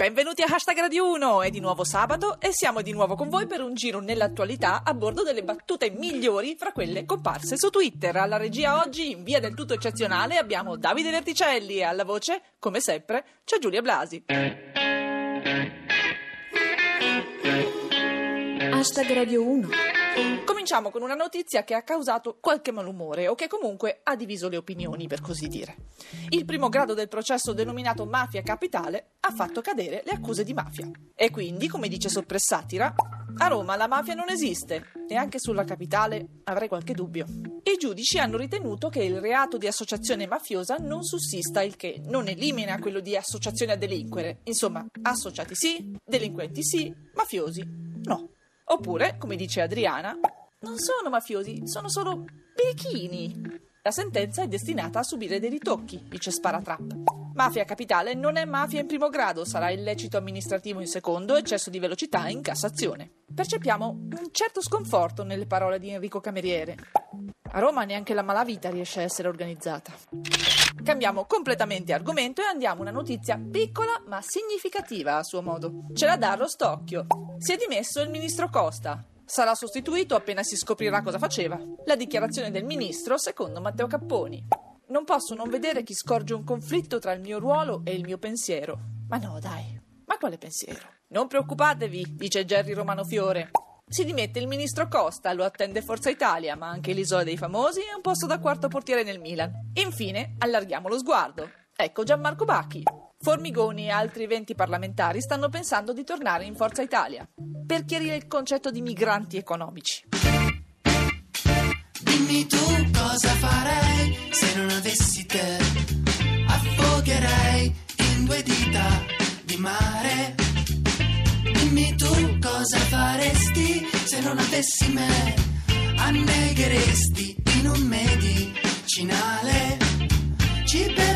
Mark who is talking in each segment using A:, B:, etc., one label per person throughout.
A: Benvenuti a Hashtag Radio 1, è di nuovo sabato e siamo di nuovo con voi per un giro nell'attualità a bordo delle battute migliori fra quelle comparse su Twitter. Alla regia oggi, in via del tutto eccezionale, abbiamo Davide Verticelli e alla voce, come sempre, c'è Giulia Blasi.
B: Hashtag Radio 1
A: Cominciamo con una notizia che ha causato qualche malumore o che comunque ha diviso le opinioni, per così dire. Il primo grado del processo denominato Mafia Capitale ha fatto cadere le accuse di mafia. E quindi, come dice Soppressatira, a Roma la mafia non esiste e anche sulla capitale avrei qualche dubbio. I giudici hanno ritenuto che il reato di associazione mafiosa non sussista, il che non elimina quello di associazione a delinquere. Insomma, associati sì, delinquenti sì, mafiosi no. Oppure, come dice Adriana, non sono mafiosi, sono solo birichini. La sentenza è destinata a subire dei ritocchi, dice Sparatrap. Mafia capitale non è mafia in primo grado, sarà illecito amministrativo in secondo, eccesso di velocità in Cassazione. Percepiamo un certo sconforto nelle parole di Enrico Cameriere. A Roma neanche la malavita riesce a essere organizzata. Cambiamo completamente argomento e andiamo a una notizia piccola ma significativa a suo modo. Ce la dà Rostocchio. Si è dimesso il ministro Costa. Sarà sostituito appena si scoprirà cosa faceva. La dichiarazione del ministro secondo Matteo Capponi. Non posso non vedere chi scorge un conflitto tra il mio ruolo e il mio pensiero. Ma no, dai. Ma quale pensiero? Non preoccupatevi, dice Gerry Romano Fiore. Si dimette il ministro Costa, lo attende Forza Italia, ma anche l'isola dei famosi e un posto da quarto portiere nel Milan. Infine, allarghiamo lo sguardo. Ecco Gianmarco Bacchi. Formigoni e altri 20 parlamentari stanno pensando di tornare in Forza Italia per chiarire il concetto di migranti economici.
C: Dimmi tu cosa farei se non avessi te. Affogherei in due dita di mare. Dimmi tu cosa faresti se non avessi me. Annegheresti in un medicinale. Ci perderemmo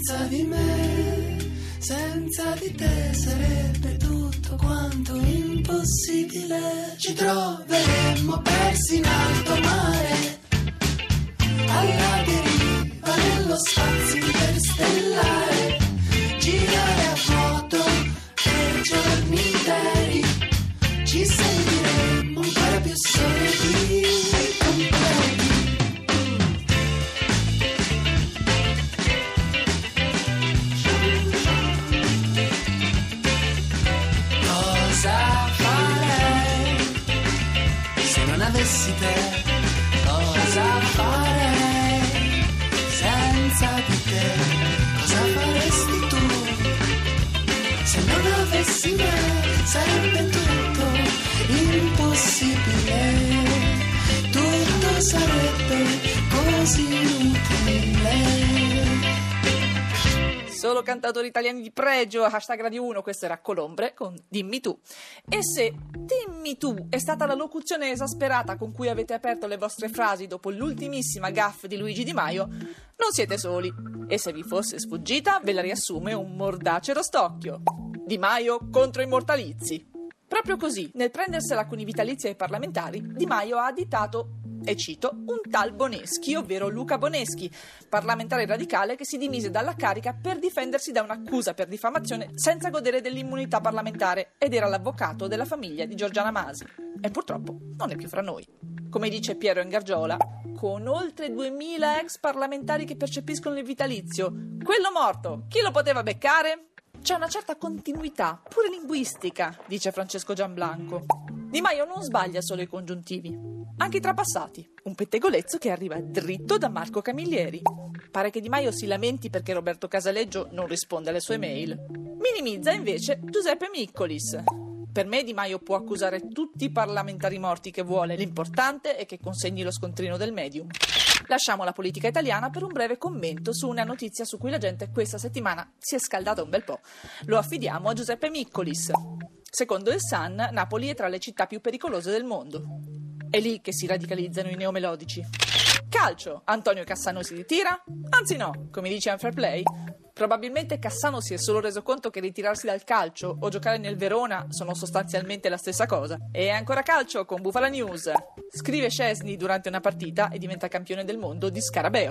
C: senza di me? Senza di te sarebbe tutto quanto impossibile. Ci troveremmo persi me sarebbe tutto impossibile, tutto sarebbe così inutile.
A: Solo cantatori italiani di pregio, hashtag Radio 1, questo era Colombre con Dimmi tu. E se Dimmi tu è stata la locuzione esasperata con cui avete aperto le vostre frasi dopo l'ultimissima gaffe di Luigi Di Maio, non siete soli. E se vi fosse sfuggita, ve la riassume un mordacero stocchio. Di Maio contro i mortalizi. Proprio così, nel prendersela con i vitalizi ai parlamentari, Di Maio ha additato e cito, un tal Boneschi, ovvero Luca Boneschi, parlamentare radicale che si dimise dalla carica per difendersi da un'accusa per diffamazione senza godere dell'immunità parlamentare ed era l'avvocato della famiglia di Giorgiana Masi. E purtroppo non è più fra noi. Come dice Piero Ingargiola, con oltre 2000 ex parlamentari che percepiscono il vitalizio, quello morto, chi lo poteva beccare? C'è una certa continuità, pure linguistica, dice Francesco Gianblanco. Di Maio non sbaglia solo i congiuntivi, anche i trapassati. Un pettegolezzo che arriva dritto da Marco Camilleri. Pare che Di Maio si lamenti perché Roberto Casaleggio non risponde alle sue mail. Minimizza invece Giuseppe Miccolis. Per me Di Maio può accusare tutti i parlamentari morti che vuole, l'importante è che consegni lo scontrino del medium. Lasciamo la politica italiana per un breve commento su una notizia su cui la gente questa settimana si è scaldata un bel po'. Lo affidiamo a Giuseppe Miccolis. Secondo il Sun, Napoli è tra le città più pericolose del mondo. È lì che si radicalizzano i neomelodici. Calcio, Antonio Cassano si ritira? Anzi no, come dice Unfair Play, Probabilmente Cassano si è solo reso conto che ritirarsi dal calcio o giocare nel Verona sono sostanzialmente la stessa cosa. E ancora calcio con Bufala News. Scrive Scesni durante una partita e diventa campione del mondo di Scarabeo.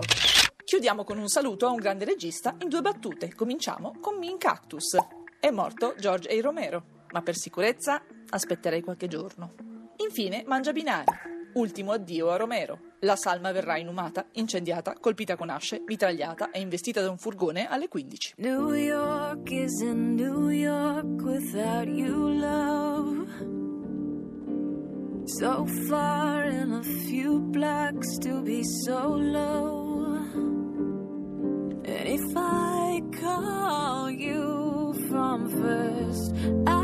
A: Chiudiamo con un saluto a un grande regista in due battute. Cominciamo con Min Cactus. È morto George A. Romero, ma per sicurezza aspetterei qualche giorno. Infine, Mangia Binari. Ultimo addio a Romero. La salma verrà inumata, incendiata, colpita con asce, mitragliata e investita da un furgone alle 15.
B: New York isn't New York without you, love. So far in a few blocks to be so low. And if I call you from First Avenue,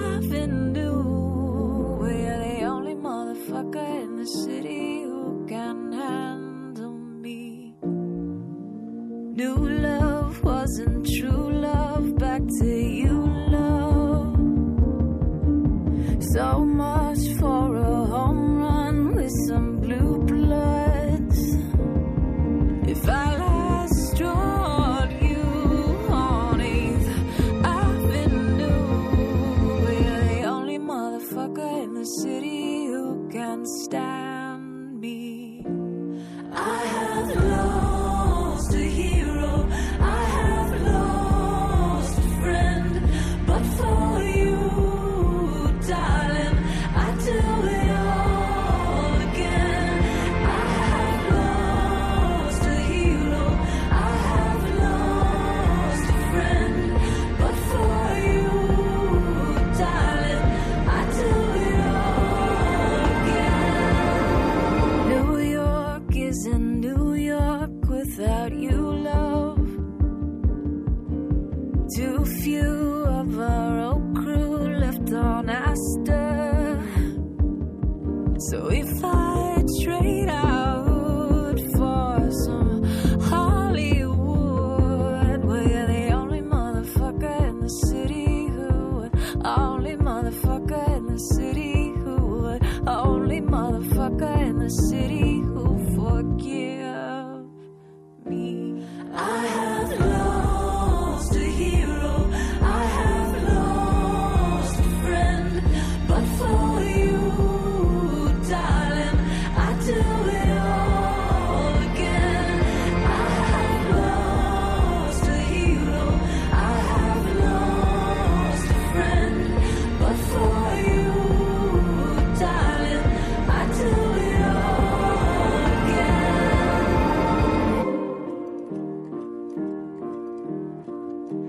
B: So if I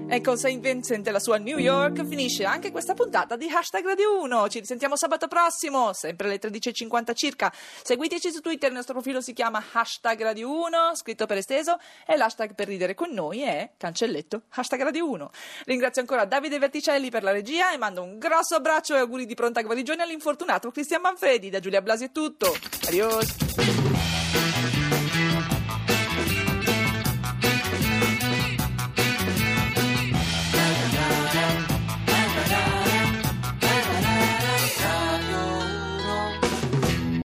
A: E con Saint Vincent e la sua New York finisce anche questa puntata di Hashtag Radio 1. Ci risentiamo sabato prossimo, sempre alle 13.50 circa. Seguiteci su Twitter, il nostro profilo si chiama Hashtag Radio 1, scritto per esteso, e l'hashtag per ridere con noi è cancelletto Hashtag Radio 1. Ringrazio ancora Davide Verticelli per la regia e mando un grosso abbraccio e auguri di pronta guarigione all'infortunato Cristian Manfredi. Da Giulia Blasi è tutto. Adios.